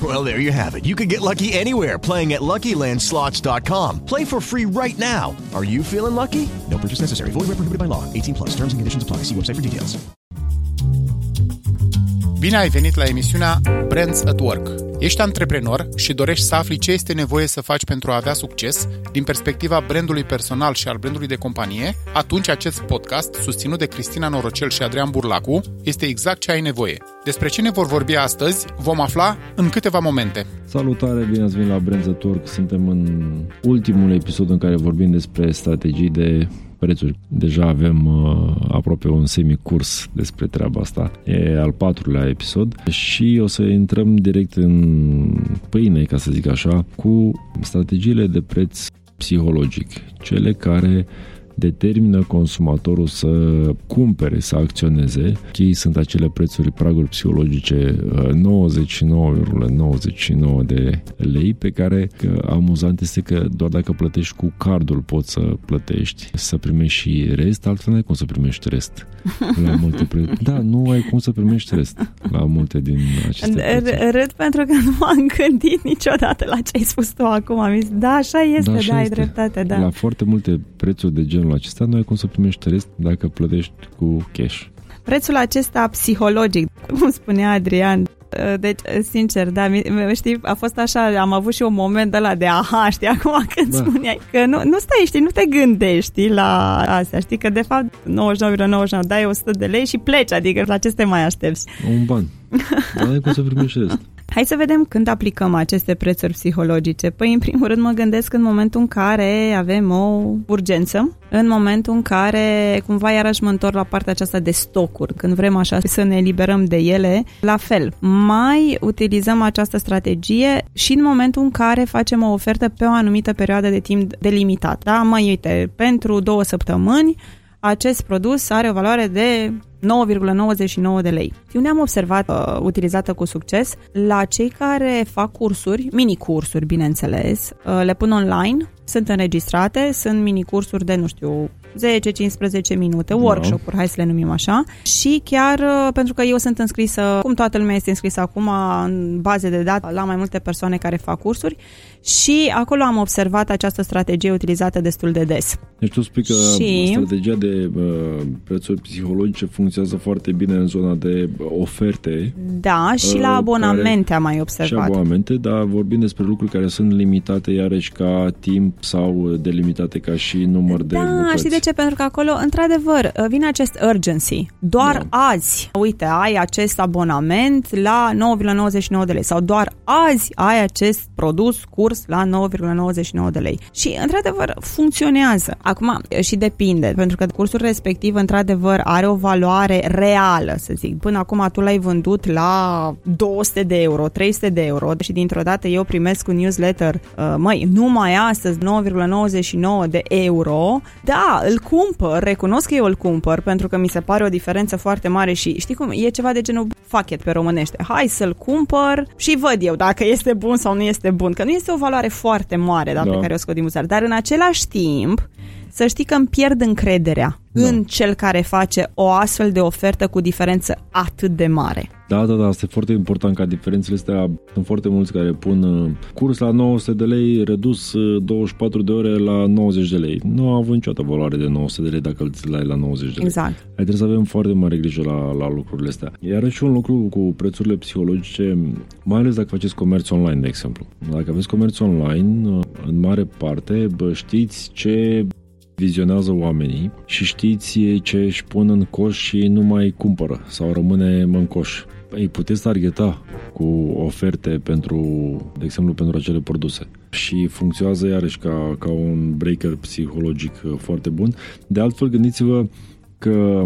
Well, there you have it. You can get lucky anywhere playing at LuckyLandSlots.com. Play for free right now. Are you feeling lucky? No purchase necessary. Void where prohibited by law. 18 plus. Terms and conditions apply. See website for details. Bine ai venit la emisiunea Brands at Work. Ești antreprenor și dorești să afli ce este nevoie să faci pentru a avea succes din perspectiva brandului personal și al brandului de companie? Atunci acest podcast, susținut de Cristina Norocel și Adrian Burlacu, este exact ce ai nevoie. Despre ce ne vor vorbi astăzi vom afla în câteva momente. Salutare, bine ați venit la Brands at Work. Suntem în ultimul episod în care vorbim despre strategii de prețuri. Deja avem uh, aproape un semicurs despre treaba asta. E al patrulea episod și o să intrăm direct în pâine, ca să zic așa, cu strategiile de preț psihologic, cele care determină consumatorul să cumpere, să acționeze. Chei sunt acele prețuri, praguri psihologice 99,99 de lei pe care amuzant este că doar dacă plătești cu cardul poți să plătești, să primești și rest, altfel nu ai cum să primești rest. La multe pre... Da, nu ai cum să primești rest la multe din aceste prețuri. Râd pentru că nu m-am gândit niciodată la ce ai spus tu acum. Am zis, da, așa este, da, așa da, este. ai dreptate, da. La foarte multe prețuri de genul acesta nu ai cum să primești rest dacă plătești cu cash. Prețul acesta psihologic, cum spunea Adrian, deci, sincer, da, știi, a fost așa, am avut și un moment ăla de aha, știi, acum când da. spuneai că nu, nu stai, știi, nu te gândești la astea, știi, că de fapt 99,99 dai 100 de lei și pleci, adică la ce te mai aștepți? Un ban. Dar ai cum să primești rest. Hai să vedem când aplicăm aceste prețuri psihologice. Păi, în primul rând, mă gândesc în momentul în care avem o urgență, în momentul în care, cumva, iarăși mă întorc la partea aceasta de stocuri, când vrem așa să ne eliberăm de ele, la fel. Mai utilizăm această strategie și în momentul în care facem o ofertă pe o anumită perioadă de timp delimitat. Da? Măi, uite, pentru două săptămâni, acest produs are o valoare de 9,99 de lei. Unde am observat uh, utilizată cu succes la cei care fac cursuri, mini-cursuri, bineînțeles, uh, le pun online, sunt înregistrate, sunt mini-cursuri de, nu știu, 10-15 minute, workshop-uri, hai să le numim așa. Și chiar uh, pentru că eu sunt înscrisă, cum toată lumea este înscrisă acum în baze de date la mai multe persoane care fac cursuri și acolo am observat această strategie utilizată destul de des. Deci tu spui că și... strategia de uh, prețuri psihologice funcționează foarte bine în zona de oferte. Da, și uh, la abonamente care... am mai observat. Și abonamente, dar vorbim despre lucruri care sunt limitate iarăși ca timp sau delimitate ca și număr de Da, bucăți. știi de ce? Pentru că acolo, într-adevăr, vine acest urgency. Doar da. azi, uite, ai acest abonament la 9,99 de lei sau doar azi ai acest produs, curs la 9,99 de lei. Și, într-adevăr, funcționează. Acum, și depinde, pentru că cursul respectiv, într-adevăr, are o valoare reală, să zic. Până acum tu l-ai vândut la 200 de euro, 300 de euro și dintr-o dată eu primesc un newsletter, uh, măi, numai astăzi 9,99 de euro, da, îl cumpăr, recunosc că eu îl cumpăr pentru că mi se pare o diferență foarte mare și știi cum, e ceva de genul fuck it pe românește. Hai să-l cumpăr și văd eu dacă este bun sau nu este bun, că nu este o valoare foarte mare da, da. pe care o scot din buzar, dar în același timp să știi că îmi pierd încrederea da. în cel care face o astfel de ofertă cu diferență atât de mare. Da, da, da, asta e foarte important ca diferențele astea, sunt foarte mulți care pun uh, curs la 900 de lei, redus 24 uh, de ore la 90 de lei. Nu a avut niciodată valoare de 900 de lei dacă îl ai la 90 de lei. Exact. Ai trebuie să avem foarte mare grijă la, la lucrurile astea. Iar și un lucru cu prețurile psihologice, mai ales dacă faceți comerț online, de exemplu. Dacă aveți comerț online, uh, în mare parte, bă, știți ce vizionează oamenii și știți ce își pun în coș și nu mai cumpără sau rămâne în coș îi puteți targeta cu oferte pentru, de exemplu, pentru acele produse. Și funcționează iarăși ca, ca un breaker psihologic uh, foarte bun. De altfel, gândiți-vă că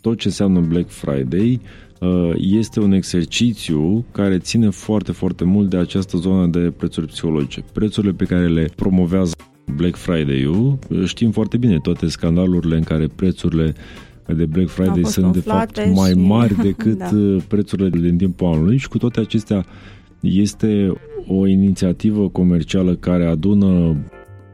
tot ce înseamnă Black Friday uh, este un exercițiu care ține foarte, foarte mult de această zonă de prețuri psihologice. Prețurile pe care le promovează Black Friday-ul, uh, știm foarte bine toate scandalurile în care prețurile de Black Friday sunt de fapt mai mari decât da. Uh, prețurile din timpul anului și cu toate acestea este o inițiativă comercială care adună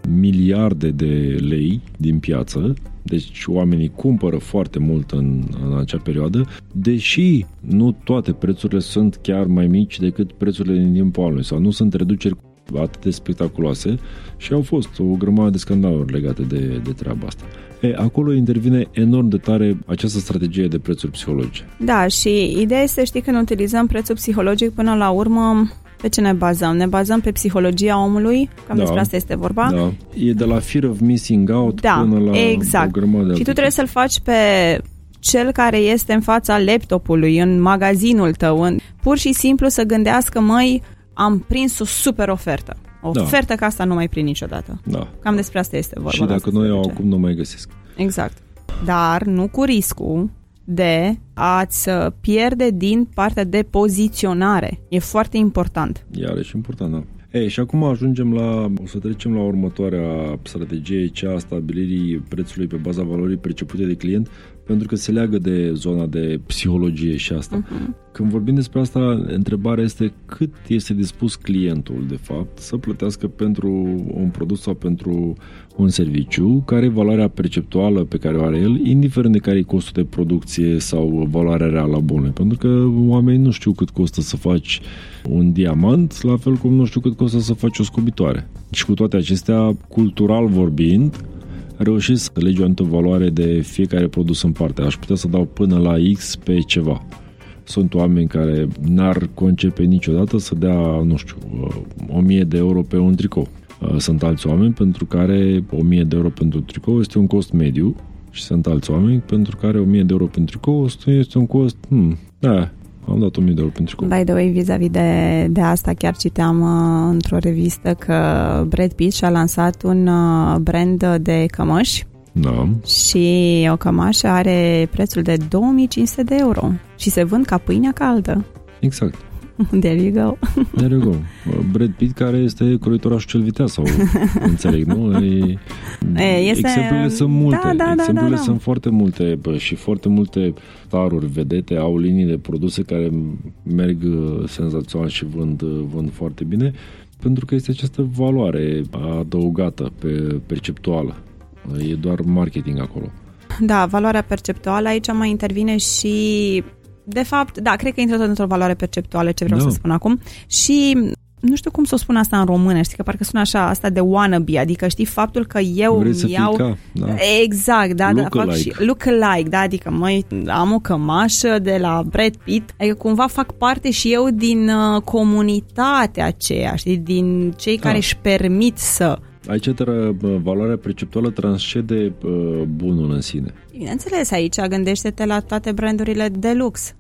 miliarde de lei din piață, deci oamenii cumpără foarte mult în, în acea perioadă, deși nu toate prețurile sunt chiar mai mici decât prețurile din timpul anului sau nu sunt reduceri atât de spectaculoase și au fost o grămadă de scandaluri legate de, de treaba asta. E, acolo intervine enorm de tare această strategie de prețuri psihologice. Da, și ideea este, știi, când utilizăm prețul psihologic, până la urmă, pe ce ne bazăm? Ne bazăm pe psihologia omului, cam da, despre asta este vorba. Da. E de la fear of missing out da, până la exact. o grămadă de Și tu trebuie să-l faci pe cel care este în fața laptopului, în magazinul tău, în, pur și simplu să gândească, măi, am prins o super ofertă. O da. ofertă ca asta nu mai prind niciodată. Da. Cam despre asta este vorba. Și dacă nu iau acum, nu mai găsesc. Exact. Dar nu cu riscul de a-ți pierde din partea de poziționare. E foarte important. Iarăși important, da. Ei, și acum ajungem la, o să trecem la următoarea strategie, cea a stabilirii prețului pe baza valorii percepute de client, pentru că se leagă de zona de psihologie și asta. Uh-huh. Când vorbim despre asta, întrebarea este cât este dispus clientul, de fapt, să plătească pentru un produs sau pentru un serviciu, care e valoarea perceptuală pe care o are el, indiferent de care e costul de producție sau valoarea reală a bunului. Pentru că oamenii nu știu cât costă să faci un diamant, la fel cum nu știu cât costă să faci o scobitoare. Și cu toate acestea, cultural vorbind, reușesc să legi o anumită valoare de fiecare produs în parte. Aș putea să dau până la X pe ceva. Sunt oameni care n-ar concepe niciodată să dea, nu știu, 1000 uh, de euro pe un tricou. Uh, sunt alți oameni pentru care 1000 de euro pentru un tricou este un cost mediu și sunt alți oameni pentru care 1000 de euro pentru tricou este un cost, hmm, da, am dat 1000 de euro pentru tricou. By the way, vis-a-vis de, de asta, chiar citeam uh, într-o revistă că Brad Pitt și-a lansat un uh, brand de cămăși da. Și o cămașă are prețul de 2500 de euro și se vând ca pâinea caldă. Exact. There you go. There you go. Brad Pitt care este croitorașul cel viteaz sau înțeleg, nu? E, e, este... Exemplele sunt multe. Da, da, Exemplele da, da, da. sunt foarte multe bă, și foarte multe staruri vedete au linii de produse care merg uh, senzațional și vând, uh, vând foarte bine pentru că este această valoare adăugată pe perceptuală. E doar marketing acolo. Da, valoarea perceptuală aici mai intervine și de fapt, da, cred că intră tot într-o valoare perceptuală, ce vreau da. să spun acum. Și nu știu cum să o spun asta în română, știi că parcă sună așa, asta de wannabe, adică știi faptul că eu Vrei să iau... Ca, da. Exact, da, look da, fac și look alike, da, adică măi, am o cămașă de la Brad Pitt, adică cumva fac parte și eu din uh, comunitatea aceea, știi, din cei da. care își permit să Aici valoarea perceptuală transcede uh, bunul în sine. Bineînțeles, aici gândește-te la toate brandurile de lux.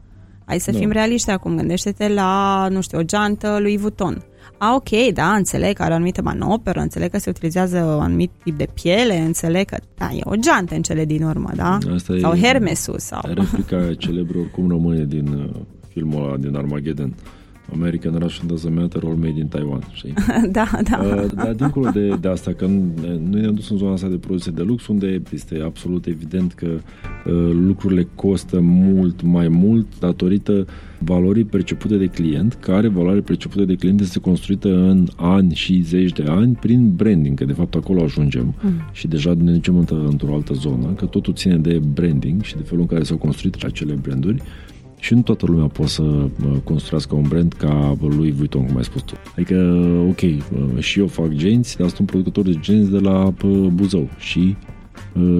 Hai să da. fim realiști acum, gândește-te la, nu știu, o geantă lui Vuitton. A, ok, da, înțeleg că are o anumită manoperă, înțeleg că se utilizează un anumit tip de piele, înțeleg că, da, e o geantă în cele din urmă, da? Asta sau e Hermesul. Sau... Replica celebră oricum rămâne din uh, filmul ăla, din Armageddon American Russian doesn't matter, all made in Taiwan, știi? da, da. Uh, dar dincolo de, de asta, că noi ne-am dus în zona asta de produse de lux, unde este absolut evident că uh, lucrurile costă mult mai mult datorită valorii percepute de client, care valoare percepută de client este construită în ani și zeci de ani prin branding, că de fapt acolo ajungem mm. și deja ne ducem într-o altă zonă, că totul ține de branding și de felul în care s-au construit acele branduri și nu toată lumea poate să construiască un brand ca lui Vuitton, cum ai spus tu. Adică, ok, și eu fac genți, dar sunt un producător de genți de la Buzău și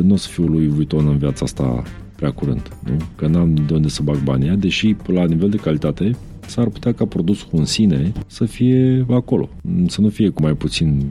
nu o să fiu lui Vuitton în viața asta prea curând, nu? Că n-am de unde să bag banii deși la nivel de calitate s-ar putea ca produsul în sine să fie acolo, să nu fie cu mai puțin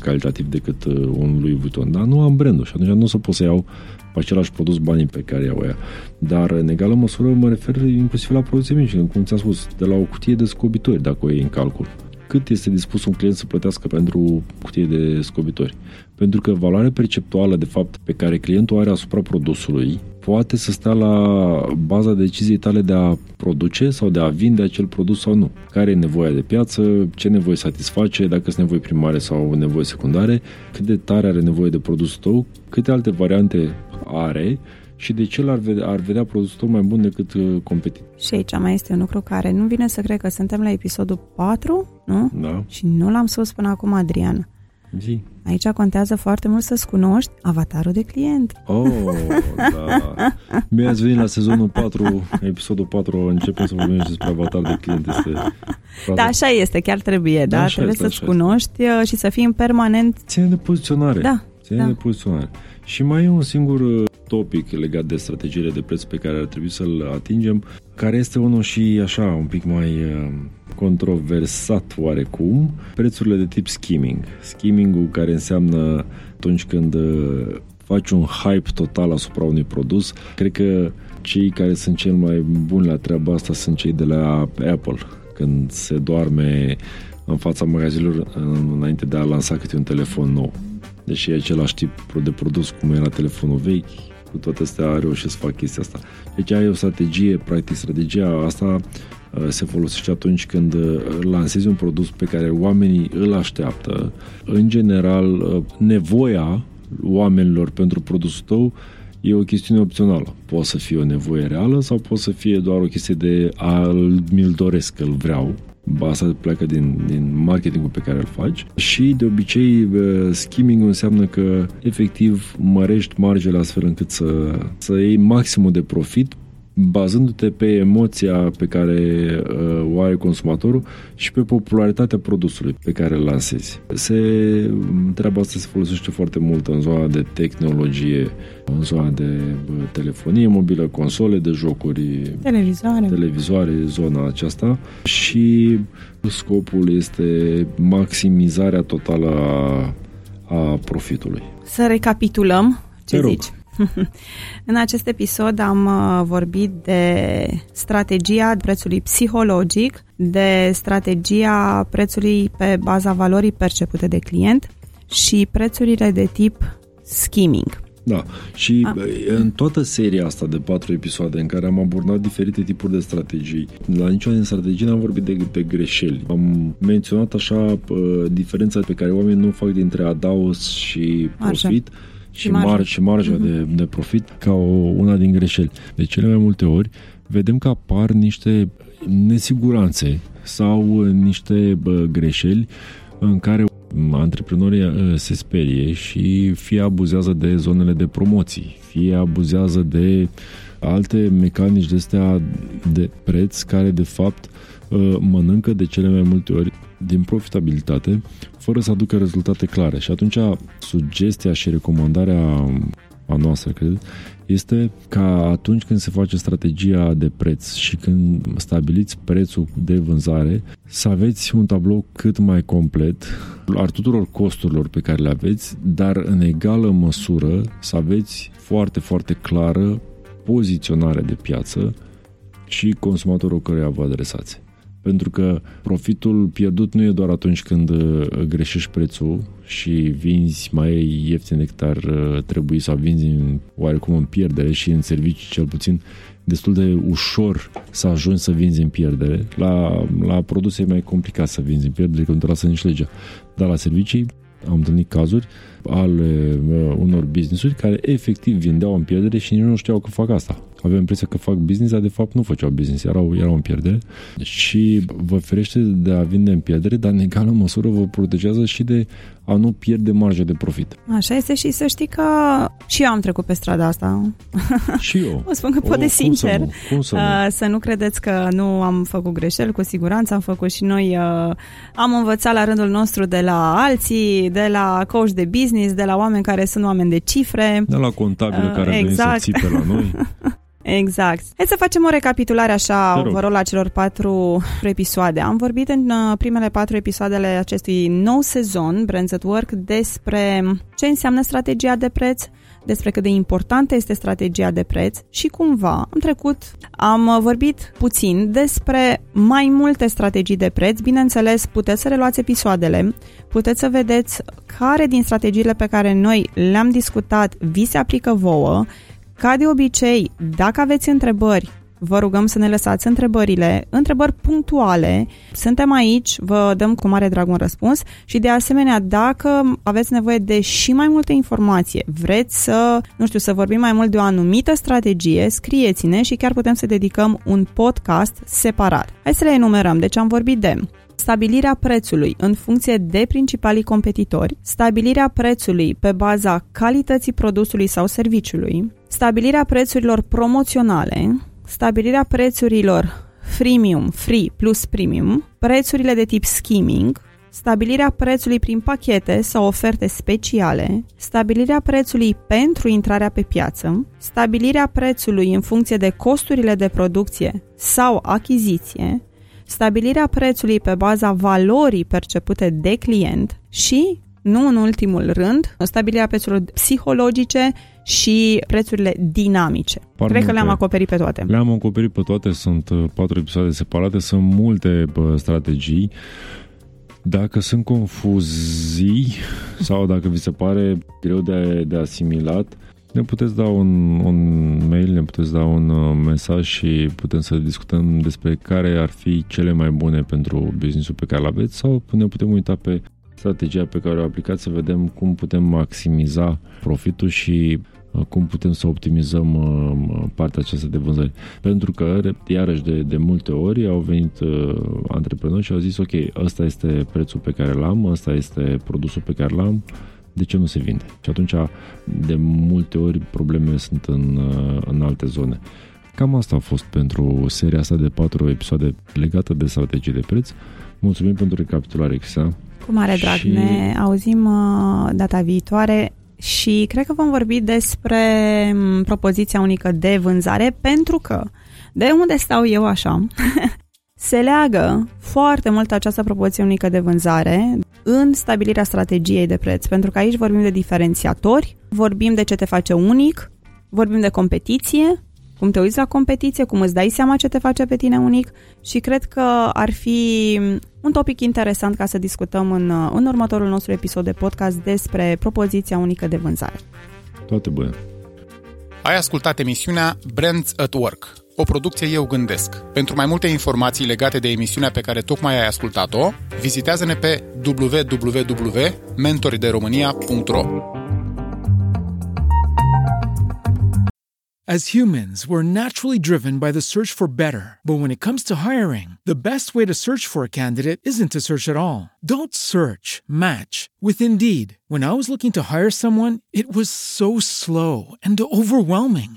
calitativ decât un lui Vuitton, dar nu am brandul și atunci nu o să pot să iau pe același produs banii pe care iau ea. Dar în egală măsură mă refer inclusiv la produse mici, cum ți-am spus, de la o cutie de scobitori, dacă o iei în calcul. Cât este dispus un client să plătească pentru cutie de scobitori? Pentru că valoarea perceptuală, de fapt, pe care clientul are asupra produsului poate să stea la baza deciziei tale de a produce sau de a vinde acel produs sau nu. Care e nevoia de piață, ce nevoie satisface, dacă sunt nevoi primare sau nevoi secundare, cât de tare are nevoie de produsul tău, câte alte variante are și de ce ar vedea, ar vedea produsul tău mai bun decât uh, competitor. Și aici mai este un lucru care nu vine să cred că suntem la episodul 4, nu? Da. Și nu l-am spus până acum, Adrian. Zi. Aici contează foarte mult să-ți cunoști avatarul de client. Oh, da. Mi ați venit la sezonul 4, episodul 4, începem să vorbim despre avatar de client. Este da, așa este, chiar trebuie, da? da? Trebuie este, să-ți cunoști este. Uh, și să fii în permanent... Ține de poziționare. Da. Ține da. de poziționare. Și mai e un singur uh, topic legat de strategiile de preț pe care ar trebui să-l atingem, care este unul și așa un pic mai uh, controversat oarecum, prețurile de tip skimming. Skimming-ul care înseamnă atunci când uh, faci un hype total asupra unui produs. Cred că cei care sunt cel mai buni la treaba asta sunt cei de la Apple, când se doarme în fața magazinelor înainte de a lansa câte un telefon nou. Deși e același tip de produs cum era telefonul vechi, cu toate astea reușesc să fac chestia asta. Deci ai o strategie, practic strategia asta Uh, se folosește atunci când uh, lansezi un produs pe care oamenii îl așteaptă. În general, uh, nevoia oamenilor pentru produsul tău e o chestiune opțională. Poate să fie o nevoie reală sau poate să fie doar o chestie de a mi-l doresc, că îl vreau. Asta pleacă din, din marketingul pe care îl faci. Și de obicei skimming înseamnă că efectiv mărești margele astfel încât să, să iei maximul de profit bazându-te pe emoția pe care uh, o are consumatorul și pe popularitatea produsului pe care îl lansezi. Se, treaba asta se folosește foarte mult în zona de tehnologie, în zona de uh, telefonie mobilă, console de jocuri, televizoare, televizoare zona aceasta și scopul este maximizarea totală a, a profitului. Să recapitulăm ce Te zici? În acest episod am uh, vorbit de strategia prețului psihologic, de strategia prețului pe baza valorii percepute de client și prețurile de tip skimming. Da, și A. în toată seria asta de patru episoade în care am abordat diferite tipuri de strategii, la niciuna din strategii n-am vorbit de, de greșeli. Am menționat așa diferența pe care oamenii nu fac dintre adaos și profit. Așa și, marja, mar- și marja uh-huh. de, de profit ca o, una din greșeli. De cele mai multe ori vedem că apar niște nesiguranțe sau niște bă, greșeli în care antreprenorii uh, se sperie și fie abuzează de zonele de promoții, fie abuzează de alte mecanici de astea de preț care de fapt uh, mănâncă de cele mai multe ori din profitabilitate fără să aducă rezultate clare. Și atunci sugestia și recomandarea a noastră, cred, este ca atunci când se face strategia de preț și când stabiliți prețul de vânzare, să aveți un tablou cât mai complet al tuturor costurilor pe care le aveți, dar în egală măsură să aveți foarte, foarte clară poziționarea de piață și consumatorul căruia vă adresați. Pentru că profitul pierdut nu e doar atunci când uh, greșești prețul și vinzi mai ieftin decât ar uh, trebui sau vinzi în, oarecum în pierdere și în servicii cel puțin destul de ușor să ajungi să vinzi în pierdere. La, la produse e mai complicat să vinzi în pierdere, că nu te lasă nici legea. Dar la servicii am întâlnit cazuri ale uh, unor business-uri care efectiv vindeau în pierdere și nici nu știau că fac asta aveau impresia că fac business, dar de fapt nu făceau business, erau, erau în pierdere și vă ferește de a vinde în pierdere, dar în egală măsură vă protejează și de a nu pierde marja de profit. Așa este și să știi că și eu am trecut pe strada asta. Și eu. o spun că pot de sincer. Cum să, nu? Cum să, nu? Uh, să nu credeți că nu am făcut greșeli, cu siguranță am făcut și noi. Uh, am învățat la rândul nostru de la alții, de la coach de business, de la oameni care sunt oameni de cifre. De la contabile uh, care exact. vin să țipe la noi. Exact. Hai să facem o recapitulare așa, vă rog, la celor patru episoade. Am vorbit în uh, primele patru episoadele acestui nou sezon, Brands at Work, despre ce înseamnă strategia de preț, despre cât de importantă este strategia de preț și cumva am trecut, am uh, vorbit puțin despre mai multe strategii de preț. Bineînțeles, puteți să reluați episoadele, puteți să vedeți care din strategiile pe care noi le-am discutat vi se aplică vouă ca de obicei, dacă aveți întrebări, vă rugăm să ne lăsați întrebările, întrebări punctuale. Suntem aici, vă dăm cu mare drag un răspuns și de asemenea, dacă aveți nevoie de și mai multe informație, vreți să, nu știu, să vorbim mai mult de o anumită strategie, scrieți-ne și chiar putem să dedicăm un podcast separat. Hai să le enumerăm. Deci am vorbit de stabilirea prețului în funcție de principalii competitori, stabilirea prețului pe baza calității produsului sau serviciului, stabilirea prețurilor promoționale, stabilirea prețurilor freemium, free plus premium, prețurile de tip skimming, stabilirea prețului prin pachete sau oferte speciale, stabilirea prețului pentru intrarea pe piață, stabilirea prețului în funcție de costurile de producție sau achiziție, stabilirea prețului pe baza valorii percepute de client și, nu în ultimul rând, stabilirea prețurilor psihologice și prețurile dinamice. Par Cred că le-am acoperit pe toate. Le-am acoperit pe toate, sunt uh, patru episoade separate, sunt multe strategii. Dacă sunt confuzii sau dacă vi se pare greu de, de asimilat, ne puteți da un, un mail, ne puteți da un uh, mesaj și putem să discutăm despre care ar fi cele mai bune pentru businessul pe care îl aveți sau ne putem uita pe strategia pe care o aplicați să vedem cum putem maximiza profitul și uh, cum putem să optimizăm uh, partea aceasta de vânzări. Pentru că, iarăși, de, de multe ori au venit antreprenori și au zis, ok, ăsta este prețul pe care l-am, ăsta este produsul pe care l-am, de ce nu se vinde? Și atunci, de multe ori, problemele sunt în, uh, în alte zone. Cam asta a fost pentru seria asta de patru episoade legate de strategii de preț. Mulțumim pentru recapitulare, Cristina. Cu mare drag. Și... Ne auzim uh, data viitoare și cred că vom vorbi despre um, propoziția unică de vânzare pentru că de unde stau eu așa se leagă foarte mult această propoziție unică de vânzare în stabilirea strategiei de preț, pentru că aici vorbim de diferențiatori, vorbim de ce te face unic, vorbim de competiție, cum te uiți la competiție, cum îți dai seama ce te face pe tine unic și cred că ar fi un topic interesant ca să discutăm în, în următorul nostru episod de podcast despre propoziția unică de vânzare. Toate bune! Ai ascultat emisiunea Brands at Work o producție Eu Gândesc. Pentru mai multe informații legate de emisiunea pe care tocmai ai ascultat-o, vizitează-ne pe www.mentorideromania.ro As humans, we're naturally driven by the search for better. But when it comes to hiring, the best way to search for a candidate isn't to search at all. Don't search, match with Indeed. When I was looking to hire someone, it was so slow and overwhelming.